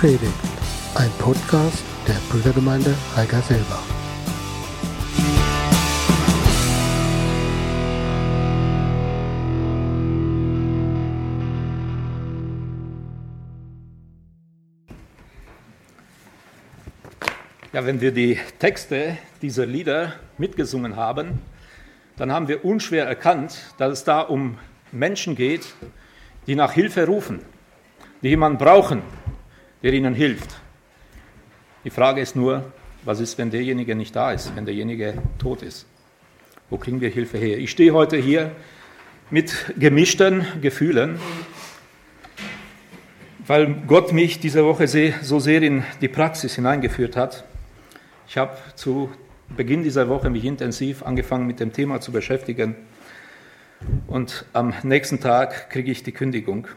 Predigt, ein Podcast der Brüdergemeinde Heigerselbach. Ja, wenn wir die Texte dieser Lieder mitgesungen haben, dann haben wir unschwer erkannt, dass es da um Menschen geht, die nach Hilfe rufen, die jemanden brauchen, der ihnen hilft. Die Frage ist nur, was ist, wenn derjenige nicht da ist, wenn derjenige tot ist? Wo kriegen wir Hilfe her? Ich stehe heute hier mit gemischten Gefühlen, weil Gott mich diese Woche so sehr in die Praxis hineingeführt hat. Ich habe zu Beginn dieser Woche mich intensiv angefangen mit dem Thema zu beschäftigen und am nächsten Tag kriege ich die Kündigung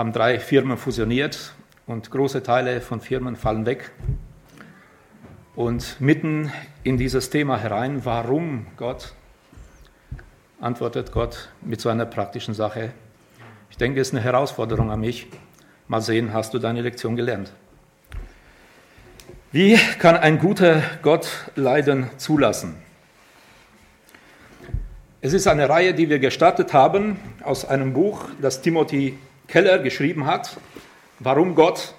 haben drei Firmen fusioniert und große Teile von Firmen fallen weg. Und mitten in dieses Thema herein, warum Gott, antwortet Gott mit so einer praktischen Sache. Ich denke, es ist eine Herausforderung an mich. Mal sehen, hast du deine Lektion gelernt? Wie kann ein guter Gott Leiden zulassen? Es ist eine Reihe, die wir gestartet haben aus einem Buch, das Timothy Keller geschrieben hat, Warum Gott.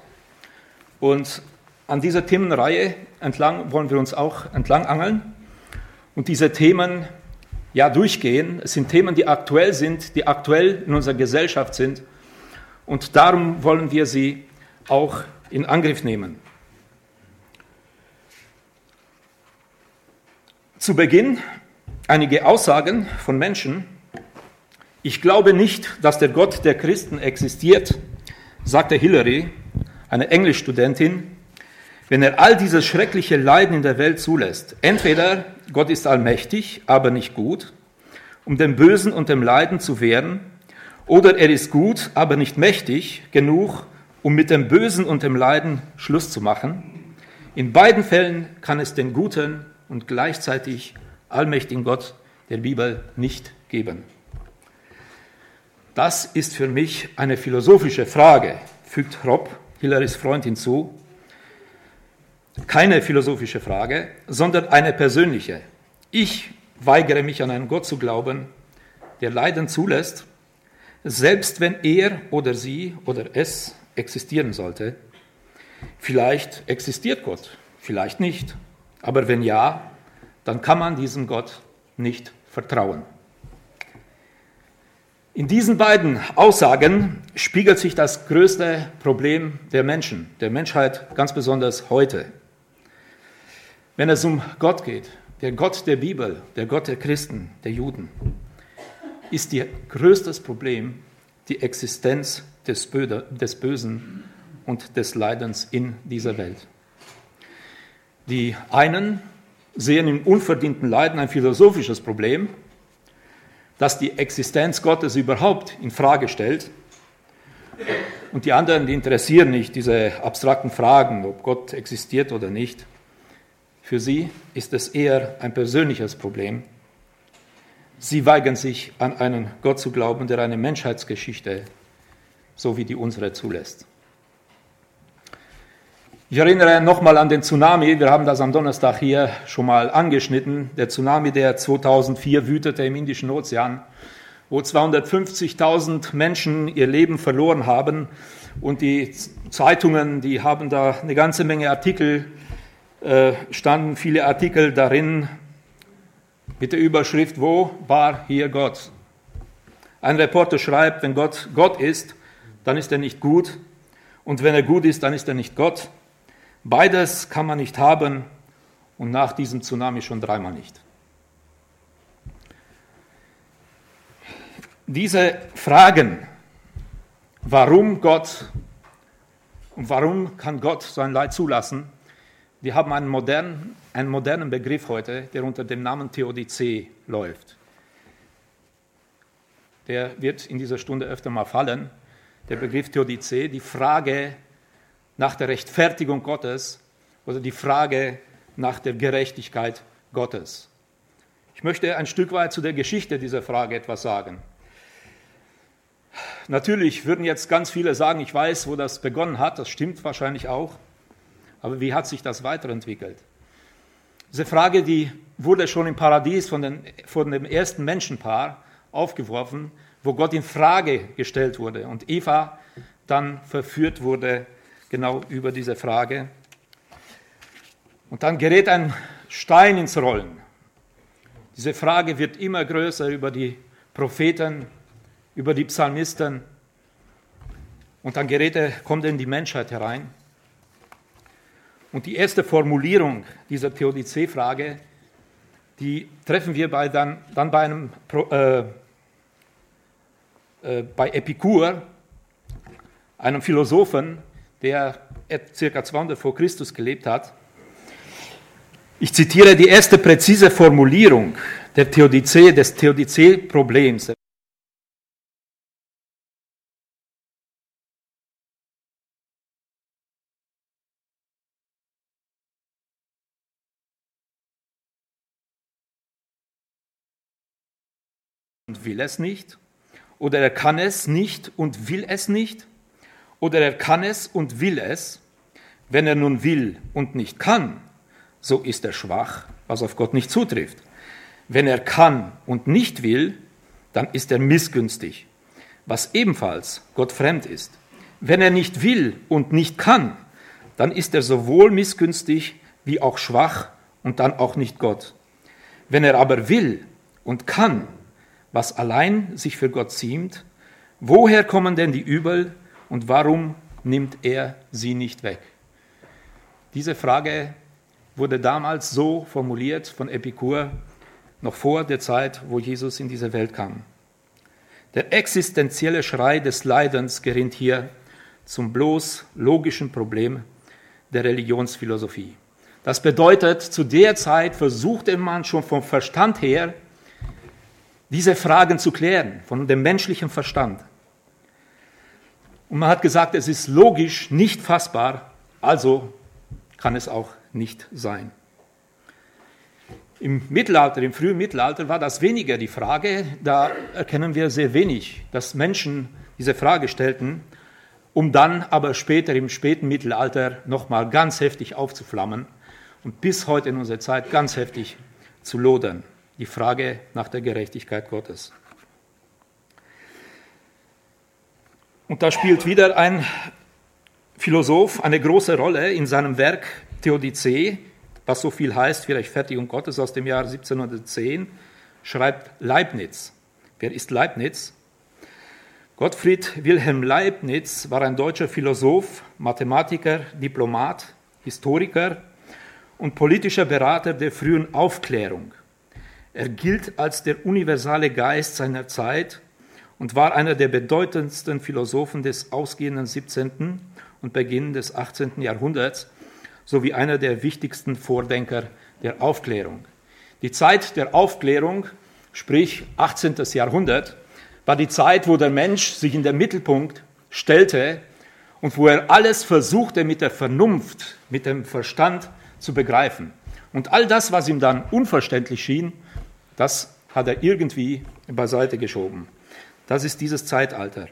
Und an dieser Themenreihe entlang wollen wir uns auch entlang angeln und diese Themen ja durchgehen. Es sind Themen, die aktuell sind, die aktuell in unserer Gesellschaft sind. Und darum wollen wir sie auch in Angriff nehmen. Zu Beginn einige Aussagen von Menschen, ich glaube nicht, dass der Gott der Christen existiert, sagte Hillary, eine Englischstudentin, wenn er all dieses schreckliche Leiden in der Welt zulässt. Entweder Gott ist allmächtig, aber nicht gut, um dem Bösen und dem Leiden zu wehren, oder er ist gut, aber nicht mächtig genug, um mit dem Bösen und dem Leiden Schluss zu machen. In beiden Fällen kann es den guten und gleichzeitig allmächtigen Gott der Bibel nicht geben. Das ist für mich eine philosophische Frage, fügt Rob, Hillarys Freund, hinzu. Keine philosophische Frage, sondern eine persönliche. Ich weigere mich an einen Gott zu glauben, der Leiden zulässt, selbst wenn er oder sie oder es existieren sollte. Vielleicht existiert Gott, vielleicht nicht. Aber wenn ja, dann kann man diesem Gott nicht vertrauen. In diesen beiden Aussagen spiegelt sich das größte Problem der Menschen, der Menschheit ganz besonders heute. Wenn es um Gott geht, der Gott der Bibel, der Gott der Christen, der Juden, ist ihr größtes Problem die Existenz des, Bösen und des Leidens in dieser Welt. Die einen sehen im unverdienten Leiden ein philosophisches Problem, das die Existenz Gottes überhaupt in Frage stellt. Und die anderen, die interessieren nicht diese abstrakten Fragen, ob Gott existiert oder nicht. Für sie ist es eher ein persönliches Problem. Sie weigern sich an einen Gott zu glauben, der eine Menschheitsgeschichte so wie die unsere zulässt. Ich erinnere nochmal an den Tsunami. Wir haben das am Donnerstag hier schon mal angeschnitten. Der Tsunami, der 2004 wütete im Indischen Ozean, wo 250.000 Menschen ihr Leben verloren haben. Und die Zeitungen, die haben da eine ganze Menge Artikel, äh, standen viele Artikel darin mit der Überschrift, wo war hier Gott? Ein Reporter schreibt, wenn Gott Gott ist, dann ist er nicht gut. Und wenn er gut ist, dann ist er nicht Gott. Beides kann man nicht haben und nach diesem Tsunami schon dreimal nicht. Diese Fragen, warum Gott und warum kann Gott so ein Leid zulassen, die haben einen modernen, einen modernen Begriff heute, der unter dem Namen Theodizee läuft. Der wird in dieser Stunde öfter mal fallen. Der Begriff Theodizee, die Frage, nach der Rechtfertigung Gottes oder die Frage nach der Gerechtigkeit Gottes. Ich möchte ein Stück weit zu der Geschichte dieser Frage etwas sagen. natürlich würden jetzt ganz viele sagen, ich weiß, wo das begonnen hat, das stimmt wahrscheinlich auch, aber wie hat sich das weiterentwickelt? Diese Frage, die wurde schon im Paradies von, den, von dem ersten Menschenpaar aufgeworfen, wo Gott in Frage gestellt wurde und Eva dann verführt wurde genau über diese Frage. Und dann gerät ein Stein ins Rollen. Diese Frage wird immer größer über die Propheten, über die Psalmisten. Und dann gerät er, kommt er in die Menschheit herein. Und die erste Formulierung dieser Theodizee-Frage, die treffen wir bei dann, dann bei einem äh, äh, bei Epikur, einem Philosophen, der ca. 200 vor Christus gelebt hat. Ich zitiere die erste präzise Formulierung der Theodizee, des Theodizee-Problems. und will es nicht, oder er kann es nicht und will es nicht, oder er kann es und will es. Wenn er nun will und nicht kann, so ist er schwach, was auf Gott nicht zutrifft. Wenn er kann und nicht will, dann ist er missgünstig, was ebenfalls Gott fremd ist. Wenn er nicht will und nicht kann, dann ist er sowohl missgünstig wie auch schwach und dann auch nicht Gott. Wenn er aber will und kann, was allein sich für Gott ziemt, woher kommen denn die Übel und warum nimmt er sie nicht weg? Diese Frage wurde damals so formuliert von Epikur, noch vor der Zeit, wo Jesus in diese Welt kam. Der existenzielle Schrei des Leidens gerinnt hier zum bloß logischen Problem der Religionsphilosophie. Das bedeutet, zu der Zeit versuchte man schon vom Verstand her, diese Fragen zu klären, von dem menschlichen Verstand. Und man hat gesagt, es ist logisch nicht fassbar, also kann es auch nicht sein. Im Mittelalter, im frühen Mittelalter war das weniger die Frage. Da erkennen wir sehr wenig, dass Menschen diese Frage stellten, um dann aber später im späten Mittelalter nochmal ganz heftig aufzuflammen und bis heute in unserer Zeit ganz heftig zu lodern die Frage nach der Gerechtigkeit Gottes. Und da spielt wieder ein Philosoph eine große Rolle in seinem Werk Theodizee, was so viel heißt wie Rechtfertigung Gottes aus dem Jahr 1710, schreibt Leibniz. Wer ist Leibniz? Gottfried Wilhelm Leibniz war ein deutscher Philosoph, Mathematiker, Diplomat, Historiker und politischer Berater der frühen Aufklärung. Er gilt als der universale Geist seiner Zeit und war einer der bedeutendsten Philosophen des ausgehenden 17. und Beginn des 18. Jahrhunderts sowie einer der wichtigsten Vordenker der Aufklärung. Die Zeit der Aufklärung, sprich 18. Jahrhundert, war die Zeit, wo der Mensch sich in den Mittelpunkt stellte und wo er alles versuchte mit der Vernunft, mit dem Verstand zu begreifen. Und all das, was ihm dann unverständlich schien, das hat er irgendwie beiseite geschoben. Das ist dieses Zeitalter.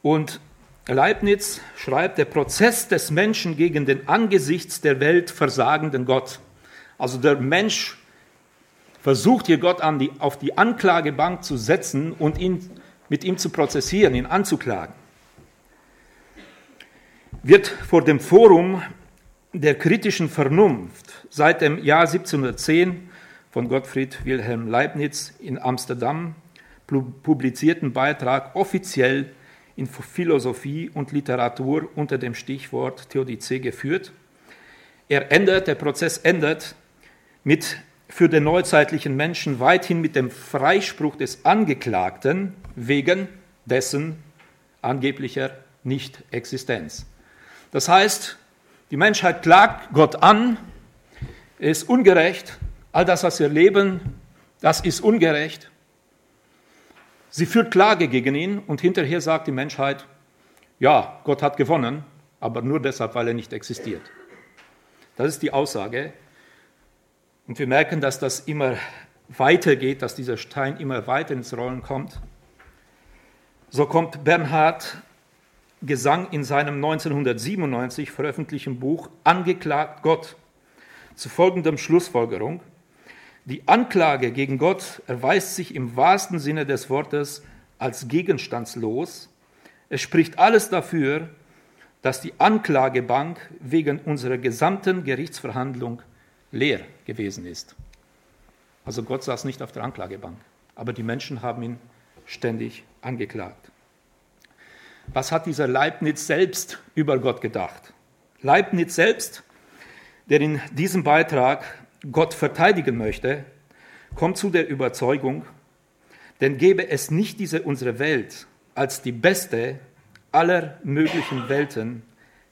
Und Leibniz schreibt, der Prozess des Menschen gegen den angesichts der Welt versagenden Gott. Also der Mensch versucht hier Gott die, auf die Anklagebank zu setzen und ihn, mit ihm zu prozessieren, ihn anzuklagen. Wird vor dem Forum der kritischen Vernunft seit dem Jahr 1710 von Gottfried Wilhelm Leibniz in Amsterdam publizierten Beitrag offiziell in Philosophie und Literatur unter dem Stichwort Theodizee geführt. Er ändert, der Prozess endet mit für den neuzeitlichen Menschen weithin mit dem Freispruch des Angeklagten wegen dessen angeblicher Nicht-Existenz. Das heißt, die Menschheit klagt Gott an, ist ungerecht, All das, was wir erleben, das ist ungerecht. Sie führt Klage gegen ihn und hinterher sagt die Menschheit, ja, Gott hat gewonnen, aber nur deshalb, weil er nicht existiert. Das ist die Aussage. Und wir merken, dass das immer weiter geht, dass dieser Stein immer weiter ins Rollen kommt. So kommt Bernhard Gesang in seinem 1997 veröffentlichten Buch Angeklagt Gott zu folgendem Schlussfolgerung. Die Anklage gegen Gott erweist sich im wahrsten Sinne des Wortes als gegenstandslos. Es spricht alles dafür, dass die Anklagebank wegen unserer gesamten Gerichtsverhandlung leer gewesen ist. Also Gott saß nicht auf der Anklagebank, aber die Menschen haben ihn ständig angeklagt. Was hat dieser Leibniz selbst über Gott gedacht? Leibniz selbst, der in diesem Beitrag Gott verteidigen möchte, kommt zu der Überzeugung, denn gäbe es nicht diese unsere Welt als die beste aller möglichen Welten,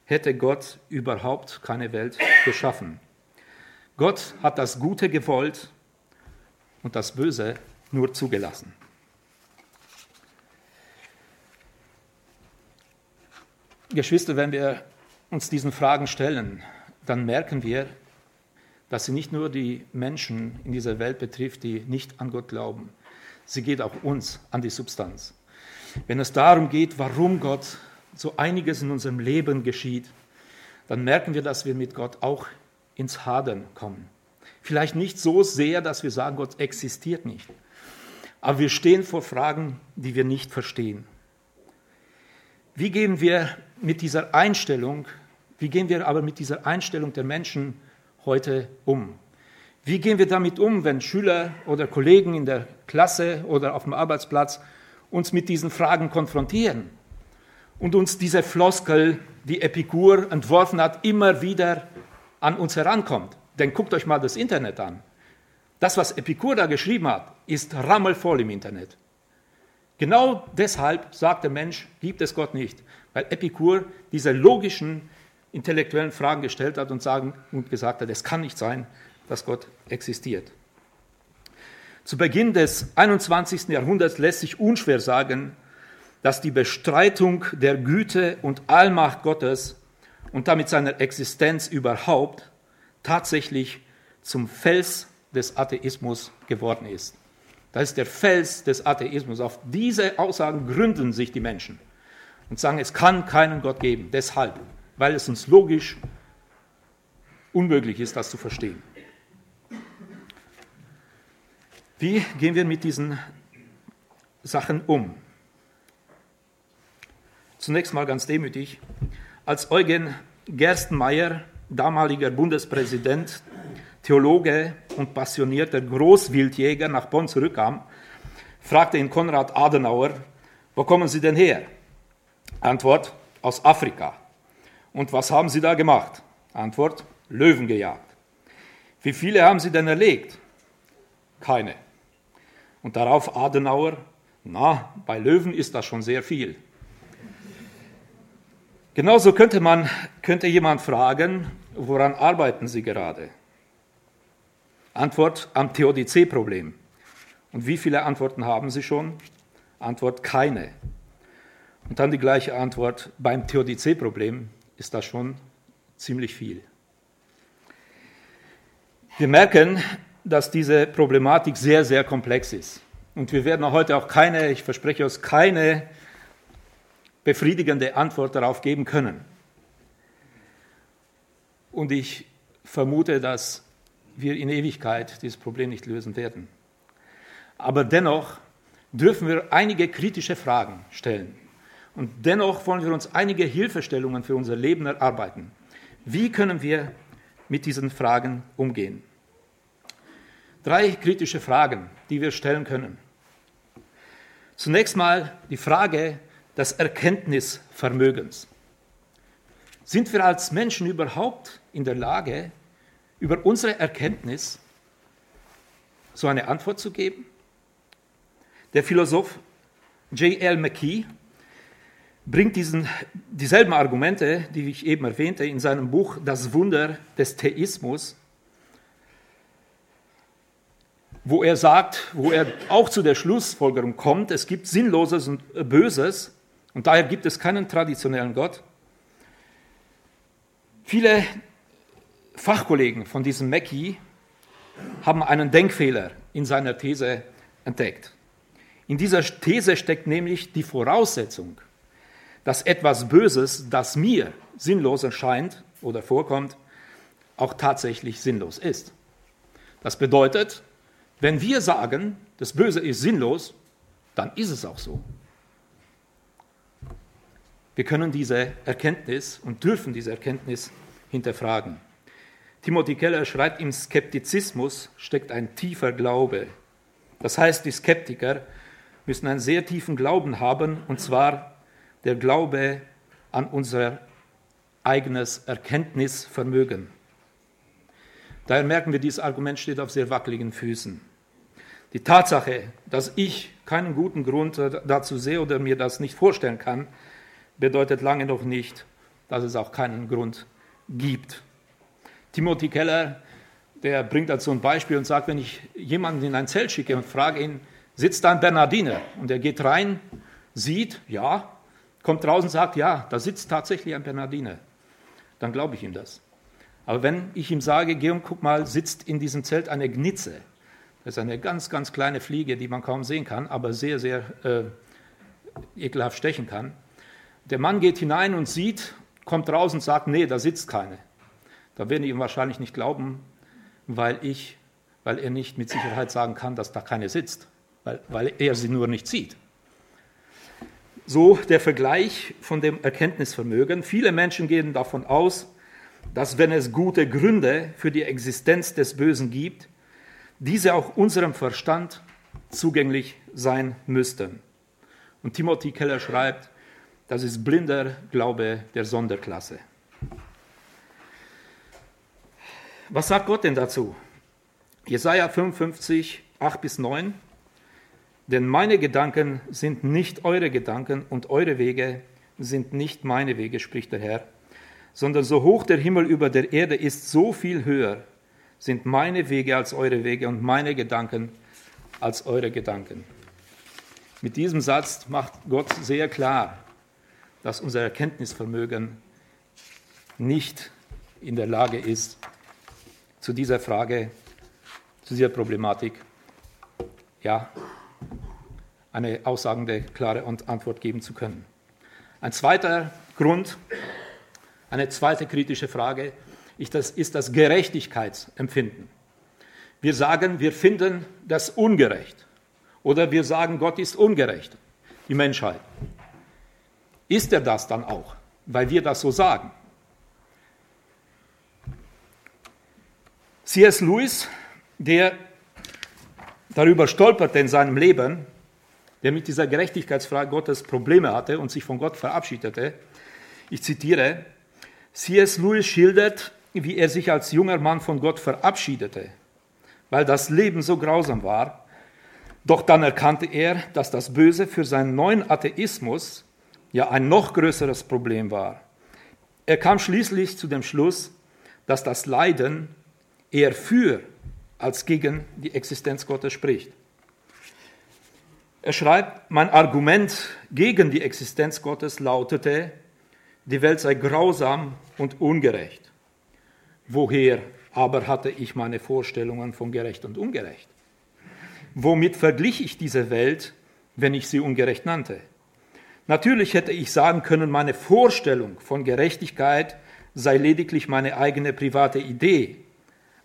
hätte Gott überhaupt keine Welt geschaffen. Gott hat das Gute gewollt und das Böse nur zugelassen. Geschwister, wenn wir uns diesen Fragen stellen, dann merken wir, dass sie nicht nur die Menschen in dieser Welt betrifft, die nicht an Gott glauben. Sie geht auch uns an die Substanz. Wenn es darum geht, warum Gott so einiges in unserem Leben geschieht, dann merken wir, dass wir mit Gott auch ins Hadern kommen. Vielleicht nicht so sehr, dass wir sagen, Gott existiert nicht. Aber wir stehen vor Fragen, die wir nicht verstehen. Wie gehen wir mit dieser Einstellung, wie gehen wir aber mit dieser Einstellung der Menschen heute um? Wie gehen wir damit um, wenn Schüler oder Kollegen in der Klasse oder auf dem Arbeitsplatz uns mit diesen Fragen konfrontieren und uns diese Floskel, die Epikur entworfen hat, immer wieder an uns herankommt? Denn guckt euch mal das Internet an. Das, was Epikur da geschrieben hat, ist rammelvoll im Internet. Genau deshalb sagt der Mensch, gibt es Gott nicht, weil Epikur diese logischen, intellektuellen Fragen gestellt hat und, sagen, und gesagt hat, es kann nicht sein, dass Gott existiert. Zu Beginn des 21. Jahrhunderts lässt sich unschwer sagen, dass die Bestreitung der Güte und Allmacht Gottes und damit seiner Existenz überhaupt tatsächlich zum Fels des Atheismus geworden ist. Das ist der Fels des Atheismus. Auf diese Aussagen gründen sich die Menschen und sagen, es kann keinen Gott geben. Deshalb, weil es uns logisch unmöglich ist, das zu verstehen. Wie gehen wir mit diesen Sachen um? Zunächst mal ganz demütig. Als Eugen Gerstenmeier, damaliger Bundespräsident Theologe und passionierter Großwildjäger nach Bonn zurückkam, fragte ihn Konrad Adenauer, wo kommen Sie denn her? Antwort, aus Afrika. Und was haben Sie da gemacht? Antwort, Löwen gejagt. Wie viele haben Sie denn erlegt? Keine. Und darauf Adenauer, na, bei Löwen ist das schon sehr viel. Genauso könnte man, könnte jemand fragen, woran arbeiten Sie gerade? Antwort am Theodizee-Problem. Und wie viele Antworten haben Sie schon? Antwort keine. Und dann die gleiche Antwort beim Theodizee-Problem ist das schon ziemlich viel. Wir merken, dass diese Problematik sehr, sehr komplex ist. Und wir werden heute auch keine, ich verspreche uns, keine befriedigende Antwort darauf geben können. Und ich vermute, dass wir in Ewigkeit dieses Problem nicht lösen werden. Aber dennoch dürfen wir einige kritische Fragen stellen. Und dennoch wollen wir uns einige Hilfestellungen für unser Leben erarbeiten. Wie können wir mit diesen Fragen umgehen? Drei kritische Fragen, die wir stellen können. Zunächst mal die Frage des Erkenntnisvermögens. Sind wir als Menschen überhaupt in der Lage, über unsere Erkenntnis so eine Antwort zu geben? Der Philosoph J.L. McKee bringt diesen, dieselben Argumente, die ich eben erwähnte, in seinem Buch Das Wunder des Theismus, wo er sagt, wo er auch zu der Schlussfolgerung kommt, es gibt Sinnloses und Böses und daher gibt es keinen traditionellen Gott. Viele Fachkollegen von diesem Mackie haben einen Denkfehler in seiner These entdeckt. In dieser These steckt nämlich die Voraussetzung, dass etwas Böses, das mir sinnlos erscheint oder vorkommt, auch tatsächlich sinnlos ist. Das bedeutet, wenn wir sagen, das Böse ist sinnlos, dann ist es auch so. Wir können diese Erkenntnis und dürfen diese Erkenntnis hinterfragen. Timothy Keller schreibt, im Skeptizismus steckt ein tiefer Glaube. Das heißt, die Skeptiker müssen einen sehr tiefen Glauben haben, und zwar der Glaube an unser eigenes Erkenntnisvermögen. Daher merken wir, dieses Argument steht auf sehr wackeligen Füßen. Die Tatsache, dass ich keinen guten Grund dazu sehe oder mir das nicht vorstellen kann, bedeutet lange noch nicht, dass es auch keinen Grund gibt. Timothy Keller, der bringt dazu ein Beispiel und sagt, wenn ich jemanden in ein Zelt schicke und frage ihn, sitzt da ein Bernardiner? Und er geht rein, sieht, ja, kommt draußen und sagt, ja, da sitzt tatsächlich ein Bernardiner. Dann glaube ich ihm das. Aber wenn ich ihm sage, und guck mal, sitzt in diesem Zelt eine Gnitze. Das ist eine ganz, ganz kleine Fliege, die man kaum sehen kann, aber sehr, sehr äh, ekelhaft stechen kann. Der Mann geht hinein und sieht, kommt raus und sagt, nee, da sitzt keine. Da werden ich ihm wahrscheinlich nicht glauben, weil ich, weil er nicht mit Sicherheit sagen kann, dass da keine sitzt, weil, weil er sie nur nicht sieht. So der Vergleich von dem Erkenntnisvermögen. Viele Menschen gehen davon aus, dass wenn es gute Gründe für die Existenz des Bösen gibt, diese auch unserem Verstand zugänglich sein müssten. Und Timothy Keller schreibt, das ist blinder Glaube der Sonderklasse. Was sagt Gott denn dazu? Jesaja 55, 8 bis 9. Denn meine Gedanken sind nicht eure Gedanken und eure Wege sind nicht meine Wege, spricht der Herr sondern so hoch der Himmel über der Erde ist, so viel höher sind meine Wege als eure Wege und meine Gedanken als eure Gedanken. Mit diesem Satz macht Gott sehr klar, dass unser Erkenntnisvermögen nicht in der Lage ist, zu dieser Frage, zu dieser Problematik, ja, eine aussagende, klare Antwort geben zu können. Ein zweiter Grund, eine zweite kritische Frage ist das Gerechtigkeitsempfinden. Wir sagen, wir finden das ungerecht. Oder wir sagen, Gott ist ungerecht, die Menschheit. Ist er das dann auch, weil wir das so sagen? C.S. Lewis, der darüber stolperte in seinem Leben, der mit dieser Gerechtigkeitsfrage Gottes Probleme hatte und sich von Gott verabschiedete, ich zitiere, C.S. Lewis schildert, wie er sich als junger Mann von Gott verabschiedete, weil das Leben so grausam war. Doch dann erkannte er, dass das Böse für seinen neuen Atheismus ja ein noch größeres Problem war. Er kam schließlich zu dem Schluss, dass das Leiden eher für als gegen die Existenz Gottes spricht. Er schreibt, mein Argument gegen die Existenz Gottes lautete, die Welt sei grausam und ungerecht. Woher aber hatte ich meine Vorstellungen von gerecht und ungerecht? Womit verglich ich diese Welt, wenn ich sie ungerecht nannte? Natürlich hätte ich sagen können, meine Vorstellung von Gerechtigkeit sei lediglich meine eigene private Idee,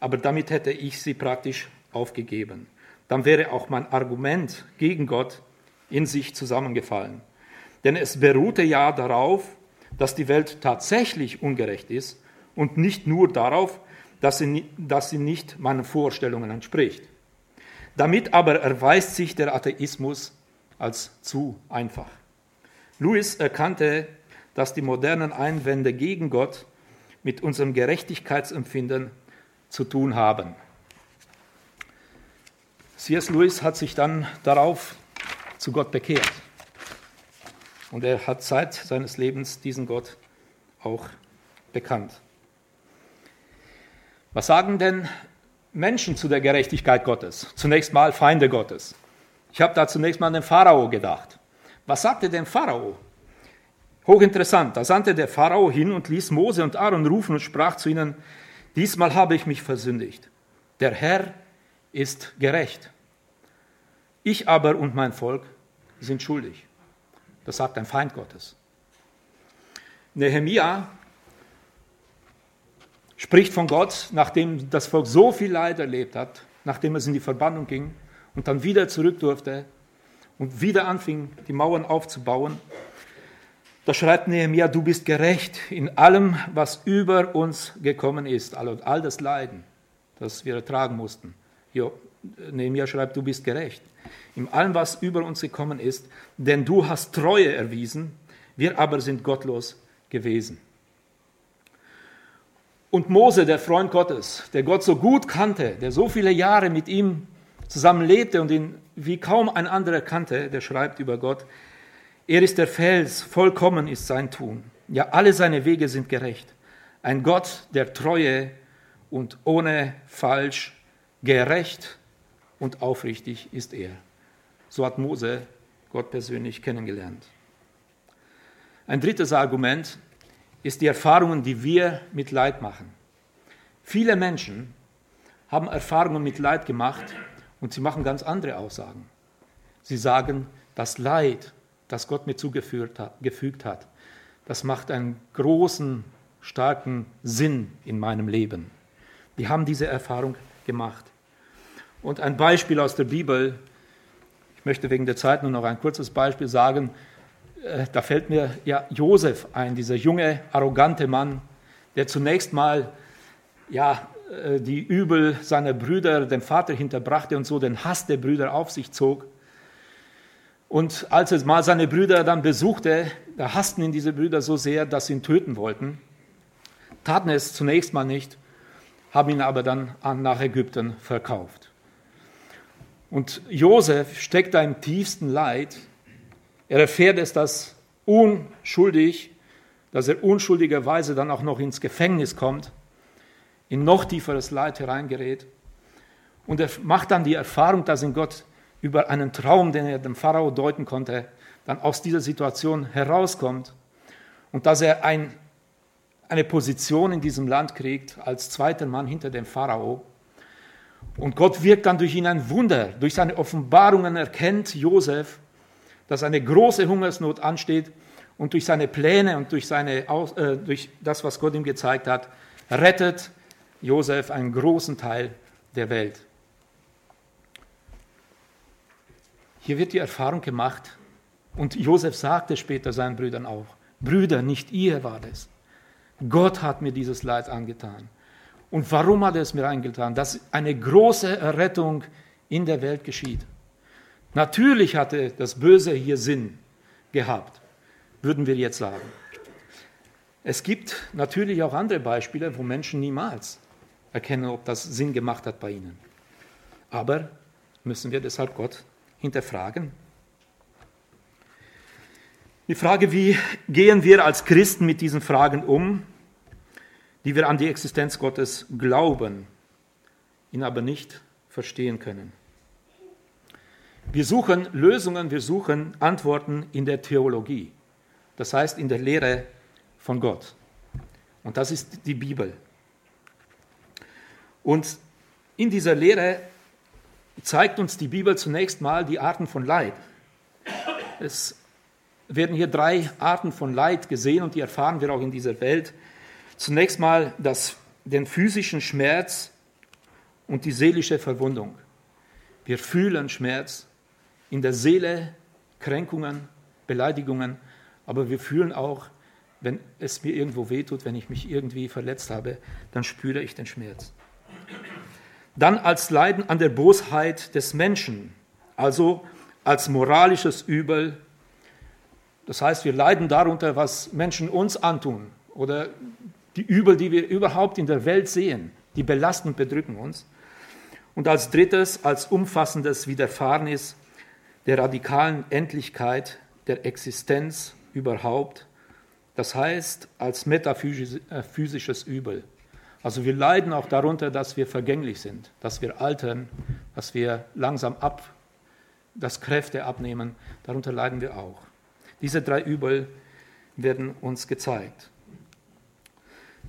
aber damit hätte ich sie praktisch aufgegeben. Dann wäre auch mein Argument gegen Gott in sich zusammengefallen. Denn es beruhte ja darauf, dass die Welt tatsächlich ungerecht ist und nicht nur darauf, dass sie, dass sie nicht meinen Vorstellungen entspricht. Damit aber erweist sich der Atheismus als zu einfach. Louis erkannte, dass die modernen Einwände gegen Gott mit unserem Gerechtigkeitsempfinden zu tun haben. C.S. Lewis hat sich dann darauf zu Gott bekehrt. Und er hat Zeit seines Lebens diesen Gott auch bekannt. Was sagen denn Menschen zu der Gerechtigkeit Gottes? Zunächst mal Feinde Gottes. Ich habe da zunächst mal an den Pharao gedacht. Was sagte denn Pharao? Hochinteressant. Da sandte der Pharao hin und ließ Mose und Aaron rufen und sprach zu ihnen, diesmal habe ich mich versündigt. Der Herr ist gerecht. Ich aber und mein Volk sind schuldig. Das sagt ein Feind Gottes. Nehemia spricht von Gott, nachdem das Volk so viel Leid erlebt hat, nachdem es in die Verbannung ging und dann wieder zurück durfte und wieder anfing, die Mauern aufzubauen. Da schreibt Nehemia, du bist gerecht in allem, was über uns gekommen ist, all, all das Leiden, das wir ertragen mussten. Jo, Nehemia schreibt, du bist gerecht in allem, was über uns gekommen ist, denn du hast Treue erwiesen, wir aber sind gottlos gewesen. Und Mose, der Freund Gottes, der Gott so gut kannte, der so viele Jahre mit ihm zusammen lebte und ihn wie kaum ein anderer kannte, der schreibt über Gott, er ist der Fels, vollkommen ist sein Tun. Ja, alle seine Wege sind gerecht. Ein Gott der Treue und ohne Falsch, gerecht und aufrichtig ist er. So hat Mose Gott persönlich kennengelernt. Ein drittes Argument ist die Erfahrungen, die wir mit Leid machen. Viele Menschen haben Erfahrungen mit Leid gemacht und sie machen ganz andere Aussagen. Sie sagen, das Leid, das Gott mir zugefügt hat, das macht einen großen, starken Sinn in meinem Leben. Die haben diese Erfahrung gemacht. Und ein Beispiel aus der Bibel, ich möchte wegen der Zeit nur noch ein kurzes Beispiel sagen, äh, da fällt mir ja Josef ein, dieser junge, arrogante Mann, der zunächst mal ja, äh, die Übel seiner Brüder dem Vater hinterbrachte und so den Hass der Brüder auf sich zog. Und als er mal seine Brüder dann besuchte, da hassten ihn diese Brüder so sehr, dass sie ihn töten wollten. Taten es zunächst mal nicht, haben ihn aber dann nach Ägypten verkauft. Und Josef steckt da im tiefsten Leid er erfährt es, dass unschuldig, dass er unschuldigerweise dann auch noch ins Gefängnis kommt, in noch tieferes Leid hereingerät. Und er macht dann die Erfahrung, dass in Gott über einen Traum, den er dem Pharao deuten konnte, dann aus dieser Situation herauskommt und dass er ein, eine Position in diesem Land kriegt als zweiter Mann hinter dem Pharao. Und Gott wirkt dann durch ihn ein Wunder. Durch seine Offenbarungen erkennt Josef, dass eine große Hungersnot ansteht und durch seine Pläne und durch, seine, äh, durch das, was Gott ihm gezeigt hat, rettet Josef einen großen Teil der Welt. Hier wird die Erfahrung gemacht und Josef sagte später seinen Brüdern auch, Brüder, nicht ihr war es. Gott hat mir dieses Leid angetan. Und warum hat er es mir angetan? Dass eine große Errettung in der Welt geschieht. Natürlich hatte das Böse hier Sinn gehabt, würden wir jetzt sagen. Es gibt natürlich auch andere Beispiele, wo Menschen niemals erkennen, ob das Sinn gemacht hat bei ihnen. Aber müssen wir deshalb Gott hinterfragen? Die Frage, wie gehen wir als Christen mit diesen Fragen um, die wir an die Existenz Gottes glauben, ihn aber nicht verstehen können. Wir suchen Lösungen, wir suchen Antworten in der Theologie, das heißt in der Lehre von Gott. Und das ist die Bibel. Und in dieser Lehre zeigt uns die Bibel zunächst mal die Arten von Leid. Es werden hier drei Arten von Leid gesehen und die erfahren wir auch in dieser Welt. Zunächst mal das, den physischen Schmerz und die seelische Verwundung. Wir fühlen Schmerz in der Seele Kränkungen, Beleidigungen, aber wir fühlen auch, wenn es mir irgendwo wehtut, wenn ich mich irgendwie verletzt habe, dann spüre ich den Schmerz. Dann als Leiden an der Bosheit des Menschen, also als moralisches Übel. Das heißt, wir leiden darunter, was Menschen uns antun oder die Übel, die wir überhaupt in der Welt sehen, die belasten und bedrücken uns. Und als drittes, als umfassendes Widerfahrenes der radikalen Endlichkeit der Existenz überhaupt, das heißt als metaphysisches äh, Übel. Also wir leiden auch darunter, dass wir vergänglich sind, dass wir altern, dass wir langsam ab, dass Kräfte abnehmen, darunter leiden wir auch. Diese drei Übel werden uns gezeigt.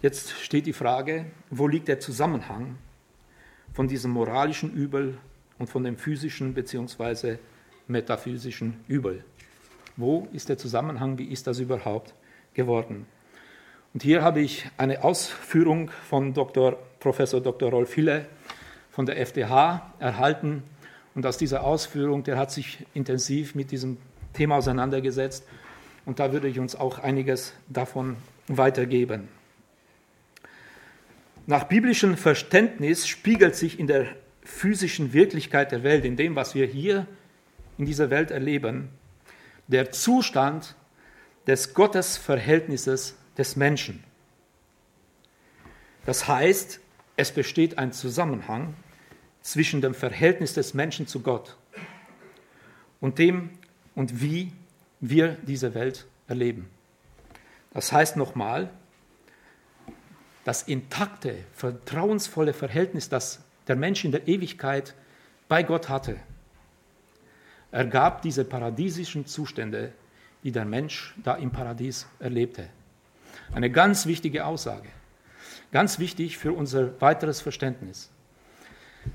Jetzt steht die Frage, wo liegt der Zusammenhang von diesem moralischen Übel und von dem physischen bzw. metaphysischen Übel. Wo ist der Zusammenhang? Wie ist das überhaupt geworden? Und hier habe ich eine Ausführung von Dr. Professor Dr. Rolf Hille von der FDH erhalten. Und aus dieser Ausführung, der hat sich intensiv mit diesem Thema auseinandergesetzt. Und da würde ich uns auch einiges davon weitergeben. Nach biblischem Verständnis spiegelt sich in der physischen Wirklichkeit der Welt, in dem, was wir hier in dieser Welt erleben, der Zustand des Gottesverhältnisses des Menschen. Das heißt, es besteht ein Zusammenhang zwischen dem Verhältnis des Menschen zu Gott und dem und wie wir diese Welt erleben. Das heißt nochmal, das intakte, vertrauensvolle Verhältnis, das der Mensch in der Ewigkeit bei Gott hatte, ergab diese paradiesischen Zustände, die der Mensch da im Paradies erlebte. Eine ganz wichtige Aussage, ganz wichtig für unser weiteres Verständnis.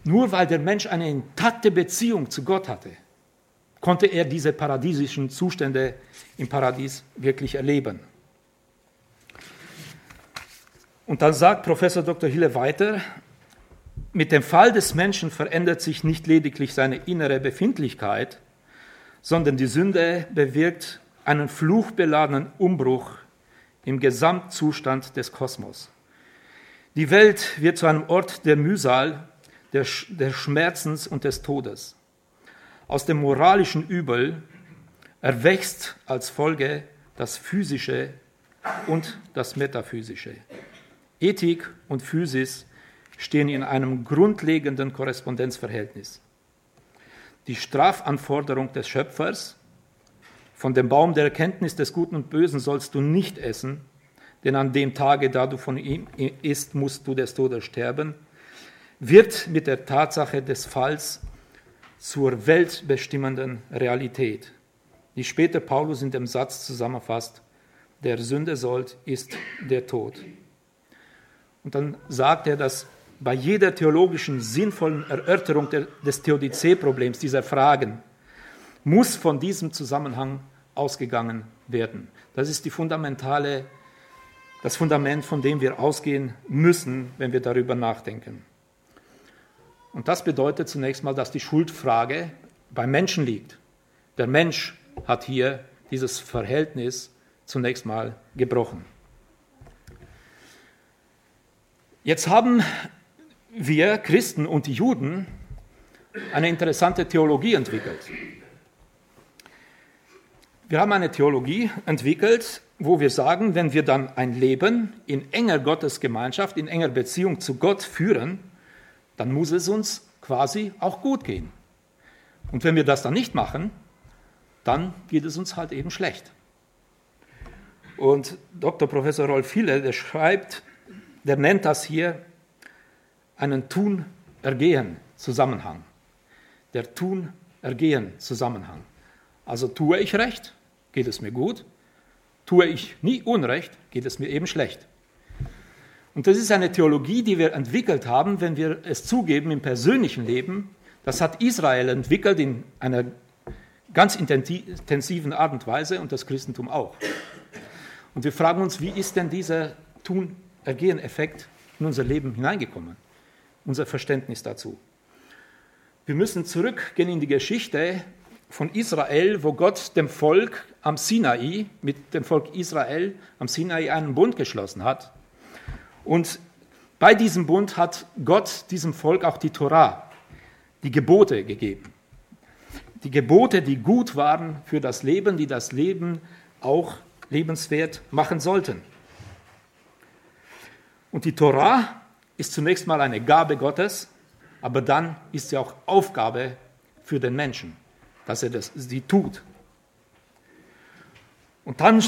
Nur weil der Mensch eine intakte Beziehung zu Gott hatte, konnte er diese paradiesischen Zustände im Paradies wirklich erleben. Und dann sagt Professor Dr. Hille weiter, mit dem Fall des Menschen verändert sich nicht lediglich seine innere Befindlichkeit, sondern die Sünde bewirkt einen fluchbeladenen Umbruch im Gesamtzustand des Kosmos. Die Welt wird zu einem Ort der Mühsal, der Schmerzens und des Todes. Aus dem moralischen Übel erwächst als Folge das Physische und das Metaphysische. Ethik und Physis stehen in einem grundlegenden Korrespondenzverhältnis. Die Strafanforderung des Schöpfers, von dem Baum der Erkenntnis des Guten und Bösen sollst du nicht essen, denn an dem Tage, da du von ihm isst, musst du des Todes sterben, wird mit der Tatsache des Falls zur weltbestimmenden Realität, die später Paulus in dem Satz zusammenfasst, der Sünde sollt, ist der Tod. Und dann sagt er, dass bei jeder theologischen sinnvollen Erörterung des Theodizee-Problems, dieser Fragen, muss von diesem Zusammenhang ausgegangen werden. Das ist die fundamentale, das Fundament, von dem wir ausgehen müssen, wenn wir darüber nachdenken. Und das bedeutet zunächst mal, dass die Schuldfrage beim Menschen liegt. Der Mensch hat hier dieses Verhältnis zunächst mal gebrochen. Jetzt haben wir Christen und die Juden eine interessante Theologie entwickelt. Wir haben eine Theologie entwickelt, wo wir sagen, wenn wir dann ein Leben in enger Gottesgemeinschaft, in enger Beziehung zu Gott führen, dann muss es uns quasi auch gut gehen. Und wenn wir das dann nicht machen, dann geht es uns halt eben schlecht. Und Dr. Professor Rolf Hille, der schreibt, der nennt das hier einen Tun-Ergehen-Zusammenhang. Der Tun-Ergehen-Zusammenhang. Also tue ich recht, geht es mir gut. Tue ich nie Unrecht, geht es mir eben schlecht. Und das ist eine Theologie, die wir entwickelt haben, wenn wir es zugeben im persönlichen Leben. Das hat Israel entwickelt in einer ganz intensiven Art und Weise und das Christentum auch. Und wir fragen uns, wie ist denn dieser Tun-Ergehen-Effekt in unser Leben hineingekommen? unser Verständnis dazu. Wir müssen zurückgehen in die Geschichte von Israel, wo Gott dem Volk am Sinai, mit dem Volk Israel am Sinai einen Bund geschlossen hat. Und bei diesem Bund hat Gott diesem Volk auch die Torah, die Gebote gegeben. Die Gebote, die gut waren für das Leben, die das Leben auch lebenswert machen sollten. Und die Torah ist zunächst mal eine Gabe Gottes, aber dann ist sie auch Aufgabe für den Menschen, dass er das, sie tut. Und dann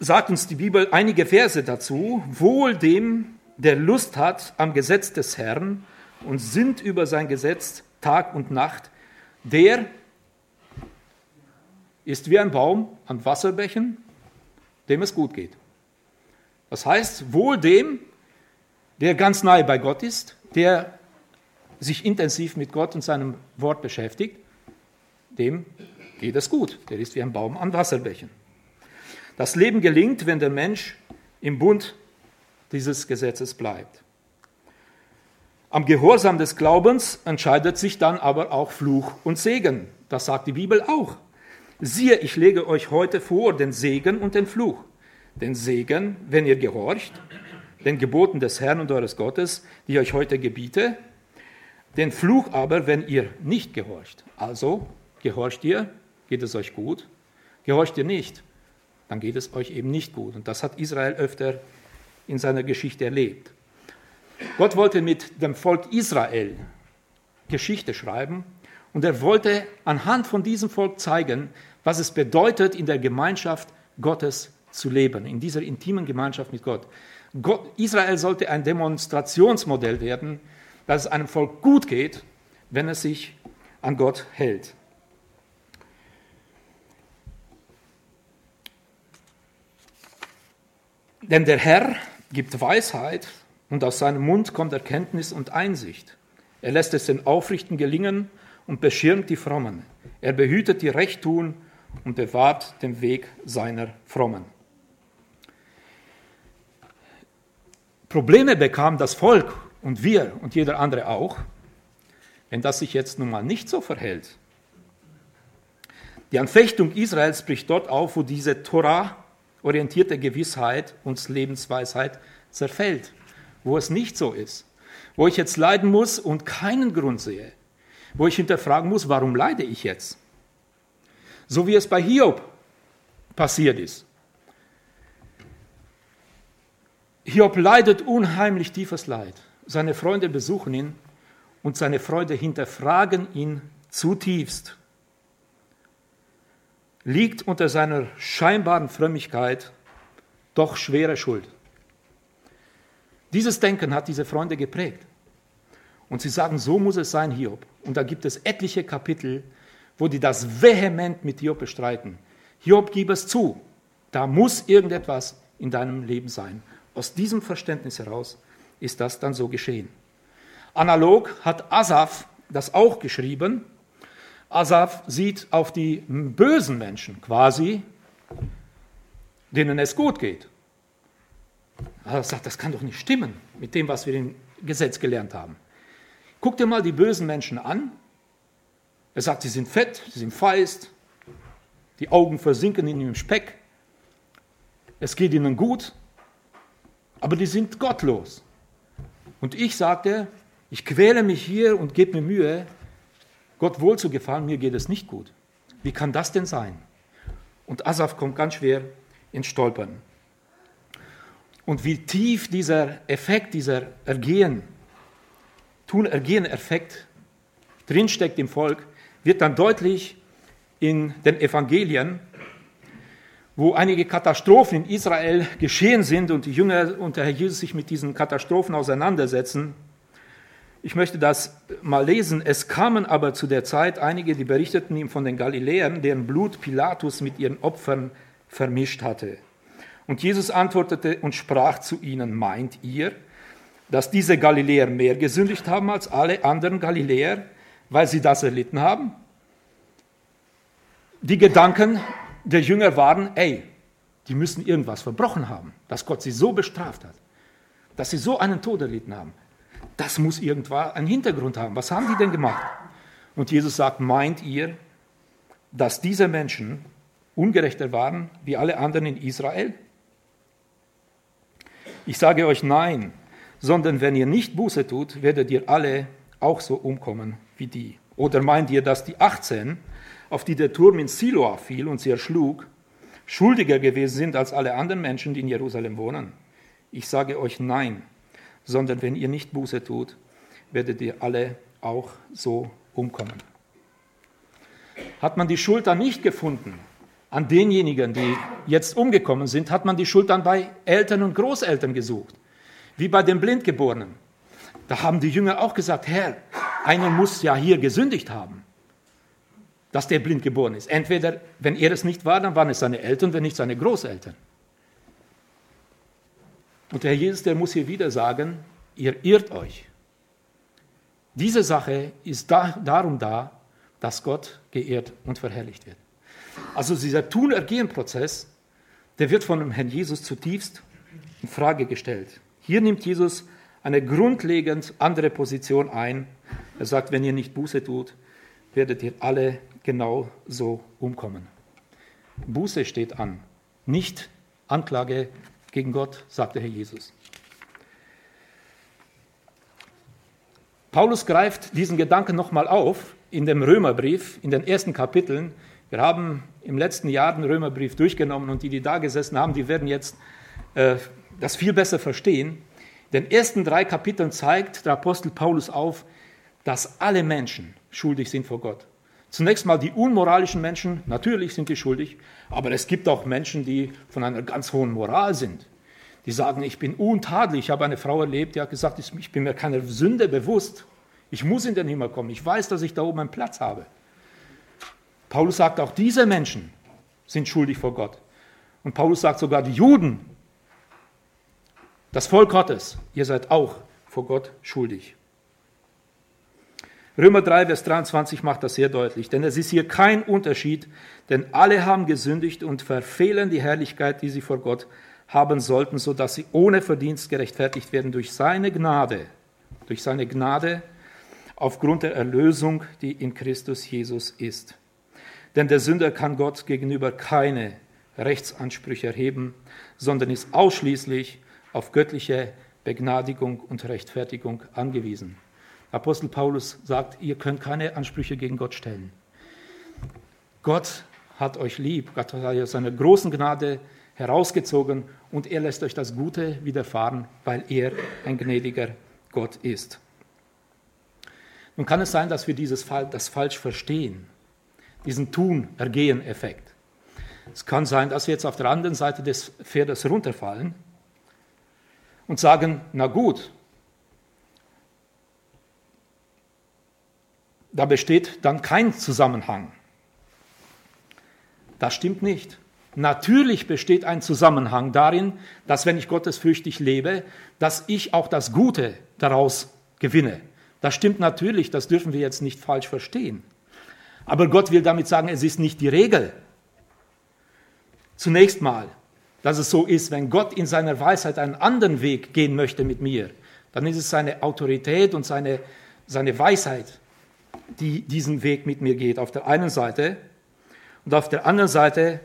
sagt uns die Bibel einige Verse dazu, wohl dem, der Lust hat am Gesetz des Herrn und sinnt über sein Gesetz Tag und Nacht, der ist wie ein Baum an Wasserbächen, dem es gut geht. Das heißt, wohl dem, der ganz nahe bei Gott ist, der sich intensiv mit Gott und seinem Wort beschäftigt, dem geht es gut. Der ist wie ein Baum an Wasserbächen. Das Leben gelingt, wenn der Mensch im Bund dieses Gesetzes bleibt. Am Gehorsam des Glaubens entscheidet sich dann aber auch Fluch und Segen. Das sagt die Bibel auch. Siehe, ich lege euch heute vor den Segen und den Fluch. Den Segen, wenn ihr gehorcht, den Geboten des Herrn und eures Gottes, die ich euch heute gebiete, den Fluch aber, wenn ihr nicht gehorcht. Also, gehorcht ihr, geht es euch gut. Gehorcht ihr nicht, dann geht es euch eben nicht gut. Und das hat Israel öfter in seiner Geschichte erlebt. Gott wollte mit dem Volk Israel Geschichte schreiben und er wollte anhand von diesem Volk zeigen, was es bedeutet, in der Gemeinschaft Gottes zu leben, in dieser intimen Gemeinschaft mit Gott. Gott Israel sollte ein Demonstrationsmodell werden, dass es einem Volk gut geht, wenn es sich an Gott hält. Denn der Herr gibt Weisheit und aus seinem Mund kommt Erkenntnis und Einsicht. Er lässt es den Aufrichten gelingen und beschirmt die Frommen. Er behütet die Recht tun und bewahrt den Weg seiner Frommen. Probleme bekam das Volk und wir und jeder andere auch, wenn das sich jetzt nun mal nicht so verhält. Die Anfechtung Israels bricht dort auf, wo diese Torah orientierte Gewissheit und Lebensweisheit zerfällt, wo es nicht so ist, wo ich jetzt leiden muss und keinen Grund sehe, wo ich hinterfragen muss, warum leide ich jetzt? So wie es bei Hiob passiert ist. Hiob leidet unheimlich tiefes Leid. Seine Freunde besuchen ihn und seine Freunde hinterfragen ihn zutiefst liegt unter seiner scheinbaren Frömmigkeit doch schwere Schuld. Dieses Denken hat diese Freunde geprägt. Und sie sagen, so muss es sein, Hiob. Und da gibt es etliche Kapitel, wo die das vehement mit Hiob bestreiten. Hiob, gib es zu, da muss irgendetwas in deinem Leben sein. Aus diesem Verständnis heraus ist das dann so geschehen. Analog hat Asaf das auch geschrieben Asaf sieht auf die bösen Menschen quasi, denen es gut geht. Er sagt, das kann doch nicht stimmen mit dem, was wir im Gesetz gelernt haben. Guck dir mal die bösen Menschen an. Er sagt, sie sind fett, sie sind feist, die Augen versinken in ihrem Speck, es geht ihnen gut, aber die sind gottlos. Und ich sagte, ich quäle mich hier und gebe mir Mühe, Gott wohl zu gefallen, mir geht es nicht gut. Wie kann das denn sein? Und Asaf kommt ganz schwer ins Stolpern. Und wie tief dieser Effekt, dieser Ergehen, Tun-Ergehen-Effekt drinsteckt im Volk, wird dann deutlich in den Evangelien, wo einige Katastrophen in Israel geschehen sind und die Jünger und der Herr Jesus sich mit diesen Katastrophen auseinandersetzen. Ich möchte das mal lesen. Es kamen aber zu der Zeit einige, die berichteten ihm von den Galiläern, deren Blut Pilatus mit ihren Opfern vermischt hatte. Und Jesus antwortete und sprach zu ihnen, meint ihr, dass diese Galiläer mehr gesündigt haben als alle anderen Galiläer, weil sie das erlitten haben? Die Gedanken der Jünger waren, ey, die müssen irgendwas verbrochen haben, dass Gott sie so bestraft hat, dass sie so einen Tod erlitten haben. Das muss irgendwo einen Hintergrund haben. Was haben die denn gemacht? Und Jesus sagt, meint ihr, dass diese Menschen ungerechter waren wie alle anderen in Israel? Ich sage euch nein, sondern wenn ihr nicht Buße tut, werdet ihr alle auch so umkommen wie die. Oder meint ihr, dass die 18, auf die der Turm in Siloa fiel und sie erschlug, schuldiger gewesen sind als alle anderen Menschen, die in Jerusalem wohnen? Ich sage euch nein, sondern wenn ihr nicht Buße tut, werdet ihr alle auch so umkommen. Hat man die Schuld dann nicht gefunden an denjenigen, die jetzt umgekommen sind, hat man die Schuld dann bei Eltern und Großeltern gesucht, wie bei den Blindgeborenen. Da haben die Jünger auch gesagt, Herr, einer muss ja hier gesündigt haben, dass der blind geboren ist. Entweder, wenn er es nicht war, dann waren es seine Eltern, wenn nicht seine Großeltern. Und der Herr Jesus, der muss hier wieder sagen, ihr irrt euch. Diese Sache ist da, darum da, dass Gott geehrt und verherrlicht wird. Also dieser Tun-Ergehen-Prozess, der wird von dem Herrn Jesus zutiefst in Frage gestellt. Hier nimmt Jesus eine grundlegend andere Position ein. Er sagt, wenn ihr nicht Buße tut, werdet ihr alle genau so umkommen. Buße steht an, nicht Anklage gegen Gott, sagt der Herr Jesus. Paulus greift diesen Gedanken nochmal auf in dem Römerbrief, in den ersten Kapiteln. Wir haben im letzten Jahr den Römerbrief durchgenommen und die, die da gesessen haben, die werden jetzt äh, das viel besser verstehen. Den ersten drei Kapiteln zeigt der Apostel Paulus auf, dass alle Menschen schuldig sind vor Gott. Zunächst mal die unmoralischen Menschen, natürlich sind die schuldig, aber es gibt auch Menschen, die von einer ganz hohen Moral sind. Die sagen, ich bin untadelig. Ich habe eine Frau erlebt, die hat gesagt, ich bin mir keiner Sünde bewusst. Ich muss in den Himmel kommen. Ich weiß, dass ich da oben einen Platz habe. Paulus sagt, auch diese Menschen sind schuldig vor Gott. Und Paulus sagt sogar, die Juden, das Volk Gottes, ihr seid auch vor Gott schuldig. Römer 3, Vers 23 macht das sehr deutlich, denn es ist hier kein Unterschied, denn alle haben gesündigt und verfehlen die Herrlichkeit, die sie vor Gott haben sollten, sodass sie ohne Verdienst gerechtfertigt werden durch seine Gnade, durch seine Gnade aufgrund der Erlösung, die in Christus Jesus ist. Denn der Sünder kann Gott gegenüber keine Rechtsansprüche erheben, sondern ist ausschließlich auf göttliche Begnadigung und Rechtfertigung angewiesen. Apostel Paulus sagt, ihr könnt keine Ansprüche gegen Gott stellen. Gott hat euch lieb, Gott hat euch aus seiner großen Gnade herausgezogen und er lässt euch das Gute widerfahren, weil er ein gnädiger Gott ist. Nun kann es sein, dass wir dieses das falsch verstehen, diesen Tun-Ergehen-Effekt. Es kann sein, dass wir jetzt auf der anderen Seite des Pferdes runterfallen und sagen, na gut, da besteht dann kein Zusammenhang. Das stimmt nicht. Natürlich besteht ein Zusammenhang darin, dass wenn ich gottesfürchtig lebe, dass ich auch das Gute daraus gewinne. Das stimmt natürlich, das dürfen wir jetzt nicht falsch verstehen. Aber Gott will damit sagen, es ist nicht die Regel. Zunächst mal, dass es so ist, wenn Gott in seiner Weisheit einen anderen Weg gehen möchte mit mir, dann ist es seine Autorität und seine, seine Weisheit, die diesen Weg mit mir geht, auf der einen Seite. Und auf der anderen Seite,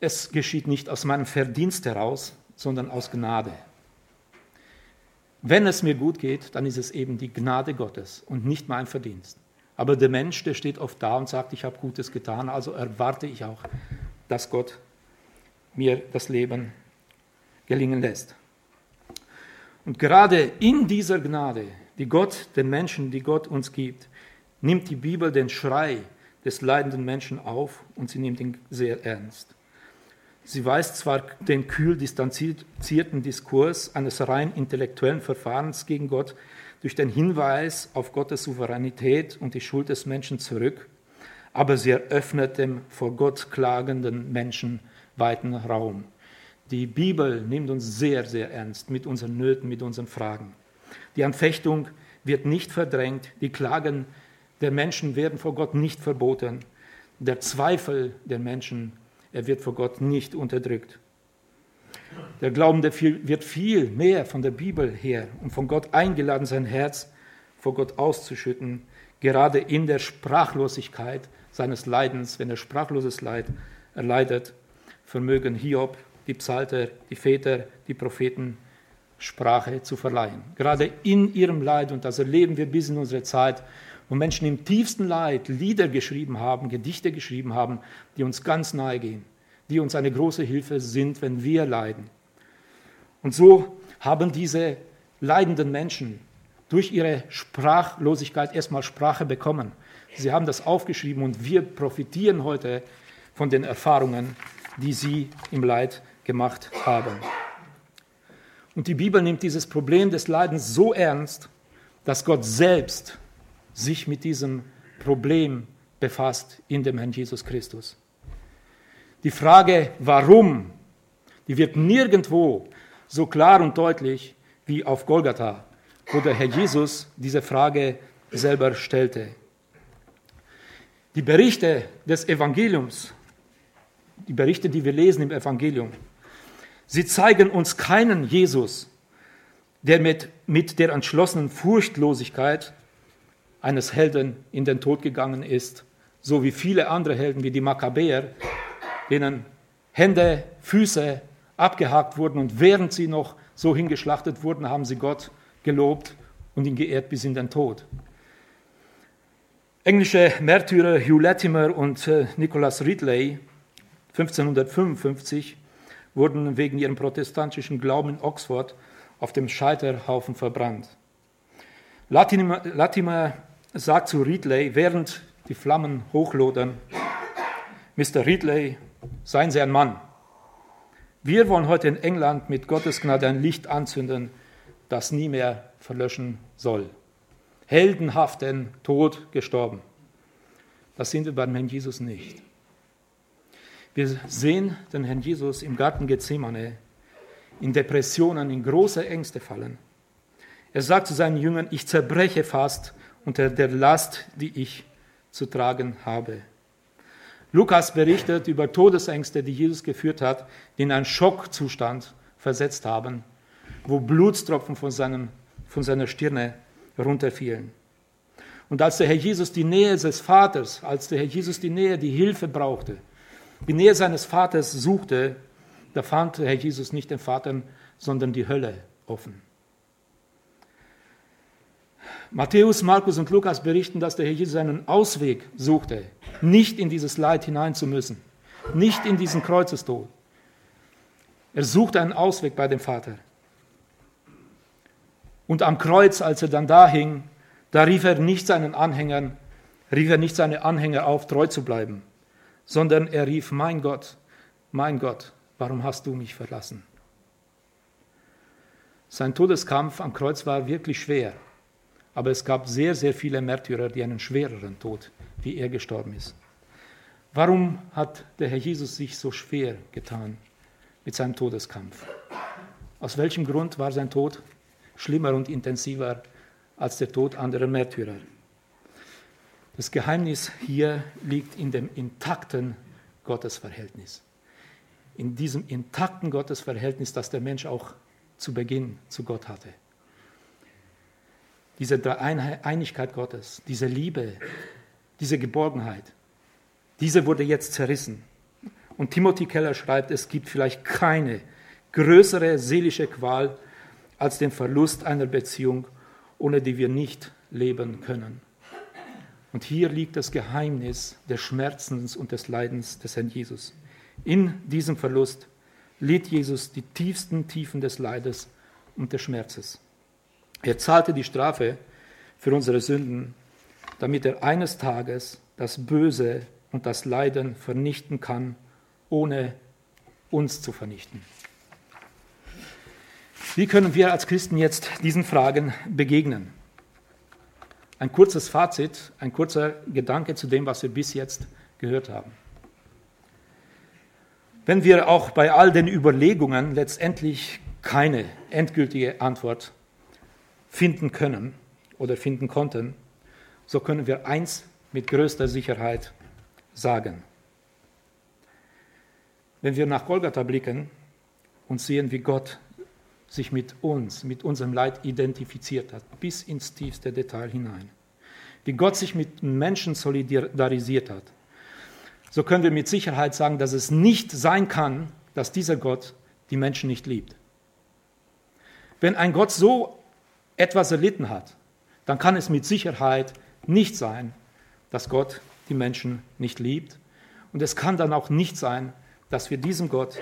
es geschieht nicht aus meinem Verdienst heraus, sondern aus Gnade. Wenn es mir gut geht, dann ist es eben die Gnade Gottes und nicht mein Verdienst. Aber der Mensch, der steht oft da und sagt, ich habe Gutes getan, also erwarte ich auch, dass Gott mir das Leben gelingen lässt. Und gerade in dieser Gnade, die Gott den Menschen, die Gott uns gibt, nimmt die Bibel den Schrei des leidenden Menschen auf und sie nimmt ihn sehr ernst. Sie weist zwar den kühl distanzierten Diskurs eines rein intellektuellen Verfahrens gegen Gott durch den Hinweis auf Gottes Souveränität und die Schuld des Menschen zurück, aber sie eröffnet dem vor Gott klagenden Menschen weiten Raum. Die Bibel nimmt uns sehr, sehr ernst mit unseren Nöten, mit unseren Fragen. Die Anfechtung wird nicht verdrängt, die Klagen der Menschen werden vor Gott nicht verboten, der Zweifel der Menschen er wird vor Gott nicht unterdrückt. Der Glaubende wird viel mehr von der Bibel her und von Gott eingeladen, sein Herz vor Gott auszuschütten, gerade in der Sprachlosigkeit seines Leidens, wenn er sprachloses Leid erleidet, vermögen Hiob, die Psalter, die Väter, die Propheten Sprache zu verleihen. Gerade in ihrem Leid, und das erleben wir bis in unsere Zeit, wo Menschen im tiefsten Leid Lieder geschrieben haben, Gedichte geschrieben haben, die uns ganz nahe gehen, die uns eine große Hilfe sind, wenn wir leiden. Und so haben diese leidenden Menschen durch ihre Sprachlosigkeit erstmal Sprache bekommen. Sie haben das aufgeschrieben und wir profitieren heute von den Erfahrungen, die sie im Leid gemacht haben. Und die Bibel nimmt dieses Problem des Leidens so ernst, dass Gott selbst sich mit diesem Problem befasst in dem Herrn Jesus Christus. Die Frage, warum, die wird nirgendwo so klar und deutlich wie auf Golgatha. wo der Herr Jesus diese Frage selber stellte. Die Berichte des Evangeliums, die Berichte, die wir lesen im Evangelium, sie zeigen uns keinen Jesus, der mit, mit der entschlossenen Furchtlosigkeit eines Helden in den Tod gegangen ist, so wie viele andere Helden wie die Makkabäer, denen Hände, Füße abgehakt wurden und während sie noch so hingeschlachtet wurden, haben sie Gott gelobt und ihn geehrt bis in den Tod. Englische Märtyrer Hugh Latimer und äh, Nicholas Ridley 1555 wurden wegen ihrem protestantischen Glauben in Oxford auf dem Scheiterhaufen verbrannt. Latimer, sagt zu Ridley, während die Flammen hochlodern, Mr. Ridley, seien Sie ein Mann. Wir wollen heute in England mit Gottes Gnade ein Licht anzünden, das nie mehr verlöschen soll. Heldenhaften Tod gestorben. Das sind wir beim Herrn Jesus nicht. Wir sehen den Herrn Jesus im Garten Gethsemane in Depressionen, in große Ängste fallen. Er sagt zu seinen Jüngern, ich zerbreche fast unter der Last, die ich zu tragen habe. Lukas berichtet über Todesängste, die Jesus geführt hat, die in einen Schockzustand versetzt haben, wo Blutstropfen von, seinem, von seiner Stirne runterfielen. Und als der Herr Jesus die Nähe des Vaters, als der Herr Jesus die Nähe, die Hilfe brauchte, die Nähe seines Vaters suchte, da fand Herr Jesus nicht den Vater, sondern die Hölle offen. Matthäus, Markus und Lukas berichten, dass der Herr Jesus einen Ausweg suchte, nicht in dieses Leid hinein zu müssen, nicht in diesen Kreuzestod. Er suchte einen Ausweg bei dem Vater. Und am Kreuz, als er dann da hing, da rief er nicht seinen Anhängern, rief er nicht seine Anhänger auf, treu zu bleiben, sondern er rief, mein Gott, mein Gott, warum hast du mich verlassen? Sein Todeskampf am Kreuz war wirklich schwer. Aber es gab sehr, sehr viele Märtyrer, die einen schwereren Tod, wie er gestorben ist. Warum hat der Herr Jesus sich so schwer getan mit seinem Todeskampf? Aus welchem Grund war sein Tod schlimmer und intensiver als der Tod anderer Märtyrer? Das Geheimnis hier liegt in dem intakten Gottesverhältnis. In diesem intakten Gottesverhältnis, das der Mensch auch zu Beginn zu Gott hatte diese Einigkeit Gottes, diese Liebe, diese Geborgenheit, diese wurde jetzt zerrissen. Und Timothy Keller schreibt, es gibt vielleicht keine größere seelische Qual als den Verlust einer Beziehung, ohne die wir nicht leben können. Und hier liegt das Geheimnis des Schmerzens und des Leidens des Herrn Jesus. In diesem Verlust litt Jesus die tiefsten Tiefen des Leides und des Schmerzes. Er zahlte die Strafe für unsere Sünden, damit er eines Tages das Böse und das Leiden vernichten kann, ohne uns zu vernichten. Wie können wir als Christen jetzt diesen Fragen begegnen? Ein kurzes Fazit, ein kurzer Gedanke zu dem, was wir bis jetzt gehört haben. Wenn wir auch bei all den Überlegungen letztendlich keine endgültige Antwort finden können oder finden konnten, so können wir eins mit größter Sicherheit sagen. Wenn wir nach Golgatha blicken und sehen, wie Gott sich mit uns, mit unserem Leid identifiziert hat, bis ins tiefste Detail hinein, wie Gott sich mit Menschen solidarisiert hat, so können wir mit Sicherheit sagen, dass es nicht sein kann, dass dieser Gott die Menschen nicht liebt. Wenn ein Gott so etwas erlitten hat, dann kann es mit Sicherheit nicht sein, dass Gott die Menschen nicht liebt. Und es kann dann auch nicht sein, dass wir diesem Gott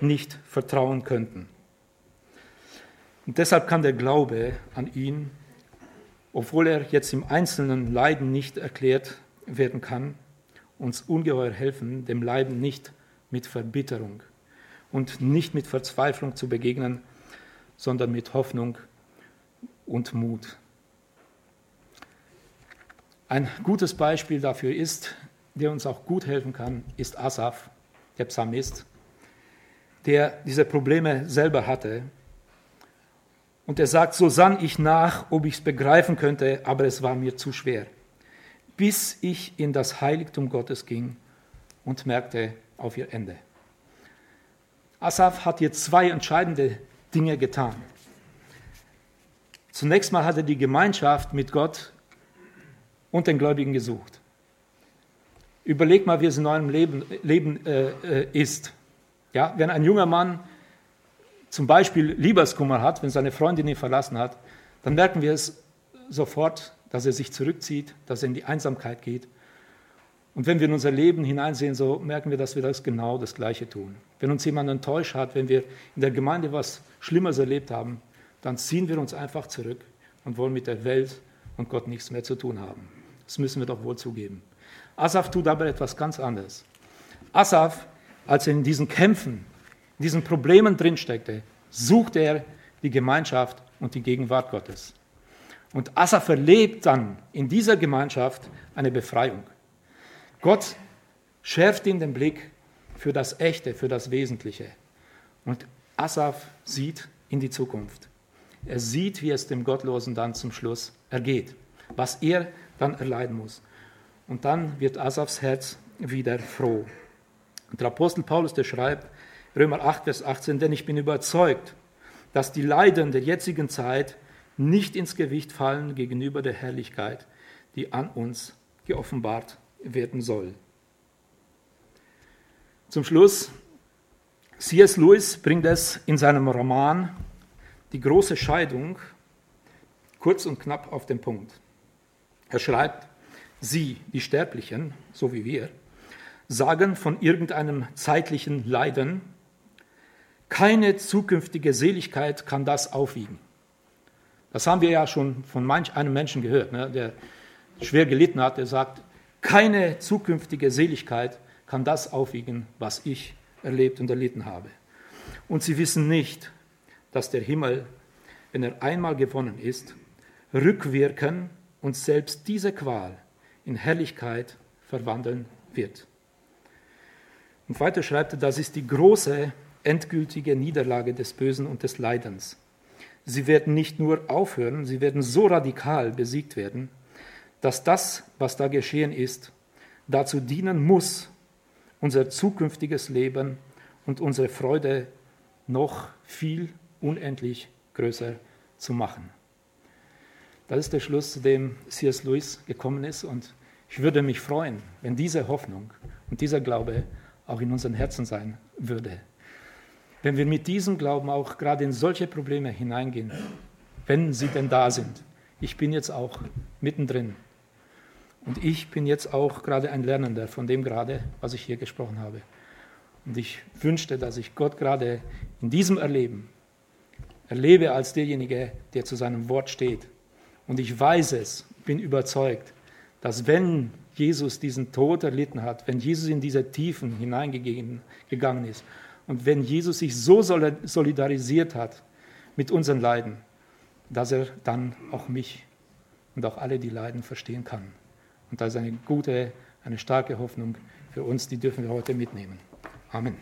nicht vertrauen könnten. Und deshalb kann der Glaube an ihn, obwohl er jetzt im einzelnen Leiden nicht erklärt werden kann, uns ungeheuer helfen, dem Leiden nicht mit Verbitterung und nicht mit Verzweiflung zu begegnen, sondern mit Hoffnung und Mut. Ein gutes Beispiel dafür ist, der uns auch gut helfen kann, ist Asaf, der Psalmist, der diese Probleme selber hatte Und er sagt, so sann ich nach, ob ich es begreifen könnte, aber es war mir zu schwer, bis ich in das Heiligtum Gottes ging und merkte auf ihr Ende. Asaf hat hier zwei entscheidende Dinge getan. Zunächst mal hat er die Gemeinschaft mit Gott und den Gläubigen gesucht. Überleg mal, wie es in eurem Leben, Leben äh, äh, ist. Ja, wenn ein junger Mann zum Beispiel Liebeskummer hat, wenn seine Freundin ihn verlassen hat, dann merken wir es sofort, dass er sich zurückzieht, dass er in die Einsamkeit geht. Und wenn wir in unser Leben hineinsehen, so merken wir, dass wir das genau das Gleiche tun. Wenn uns jemand enttäuscht hat, wenn wir in der Gemeinde was Schlimmes erlebt haben, dann ziehen wir uns einfach zurück und wollen mit der Welt und Gott nichts mehr zu tun haben. Das müssen wir doch wohl zugeben. Asaf tut aber etwas ganz anderes. Asaf, als er in diesen Kämpfen, in diesen Problemen drinsteckte, suchte er die Gemeinschaft und die Gegenwart Gottes. Und Asaf erlebt dann in dieser Gemeinschaft eine Befreiung. Gott schärft ihm den Blick für das Echte, für das Wesentliche. Und Asaf sieht in die Zukunft. Er sieht, wie es dem Gottlosen dann zum Schluss ergeht, was er dann erleiden muss. Und dann wird Asafs Herz wieder froh. Und der Apostel Paulus, der schreibt, Römer 8, Vers 18, denn ich bin überzeugt, dass die Leiden der jetzigen Zeit nicht ins Gewicht fallen gegenüber der Herrlichkeit, die an uns geoffenbart werden soll. Zum Schluss, C.S. Lewis bringt es in seinem Roman Die große Scheidung kurz und knapp auf den Punkt. Er schreibt, Sie, die Sterblichen, so wie wir, sagen von irgendeinem zeitlichen Leiden, keine zukünftige Seligkeit kann das aufwiegen. Das haben wir ja schon von manch einem Menschen gehört, ne, der schwer gelitten hat, der sagt, keine zukünftige Seligkeit kann das aufwiegen, was ich erlebt und erlitten habe. Und sie wissen nicht, dass der Himmel, wenn er einmal gewonnen ist, rückwirken und selbst diese Qual in Herrlichkeit verwandeln wird. Und weiter schreibt er, das ist die große, endgültige Niederlage des Bösen und des Leidens. Sie werden nicht nur aufhören, sie werden so radikal besiegt werden, dass das, was da geschehen ist, dazu dienen muss, unser zukünftiges Leben und unsere Freude noch viel unendlich größer zu machen. Das ist der Schluss, zu dem C.S. Lewis gekommen ist. Und ich würde mich freuen, wenn diese Hoffnung und dieser Glaube auch in unseren Herzen sein würde. Wenn wir mit diesem Glauben auch gerade in solche Probleme hineingehen, wenn sie denn da sind. Ich bin jetzt auch mittendrin. Und ich bin jetzt auch gerade ein Lernender von dem gerade, was ich hier gesprochen habe. Und ich wünschte, dass ich Gott gerade in diesem Erleben erlebe als derjenige, der zu seinem Wort steht und ich weiß es, bin überzeugt, dass wenn Jesus diesen Tod erlitten hat, wenn Jesus in diese Tiefen hineingegangen ist und wenn Jesus sich so solidarisiert hat mit unseren Leiden, dass er dann auch mich und auch alle, die leiden, verstehen kann. Und das ist eine gute, eine starke Hoffnung für uns, die dürfen wir heute mitnehmen. Amen.